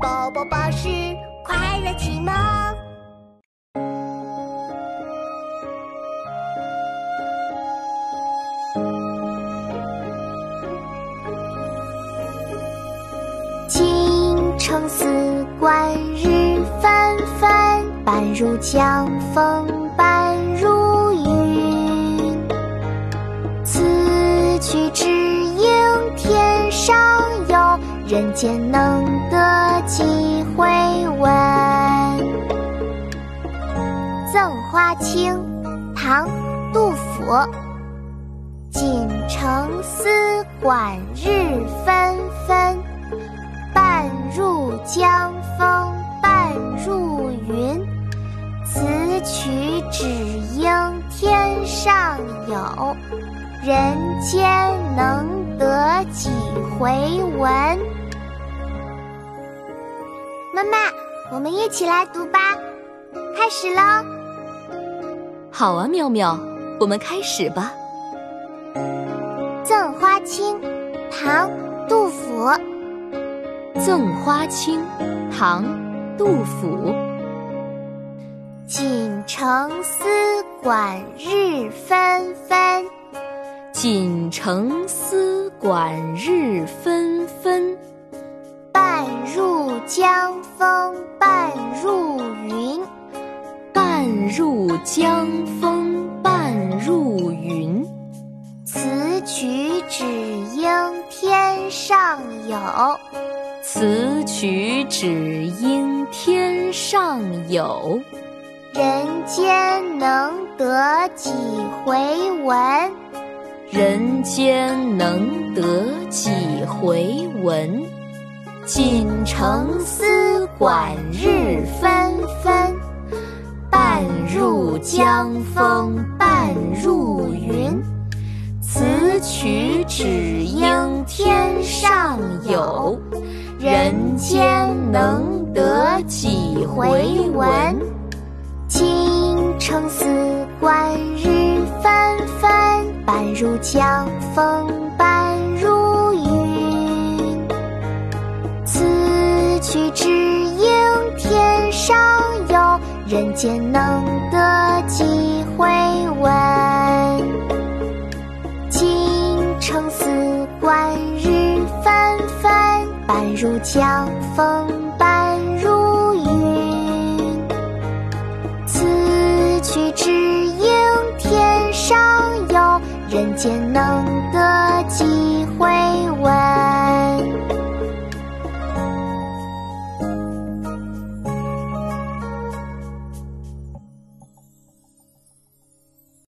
宝宝巴士快乐启蒙。京城四冠日纷纷，半如江风半人间能得几回闻。《赠花卿》唐·杜甫。锦城丝管日纷纷，半入江风半入云。此曲只应天上有，人间能得几回闻。妈妈，我们一起来读吧，开始喽！好啊，妙妙，我们开始吧。《赠花卿》唐·杜甫。《赠花卿》唐·杜甫。锦城丝管日纷纷，锦城丝管日纷纷。入江风半入云。此曲只应天上有，此曲只应天上有，人间能得几回闻？人间能得几回闻？锦城丝管日纷，江风半入云。此曲只应天上有，人间能得几回闻？青城丝管日纷纷，半入江风半人间能得几回闻？京城丝管日纷纷，半入江风半入云。此曲只应天上有，人间能得几？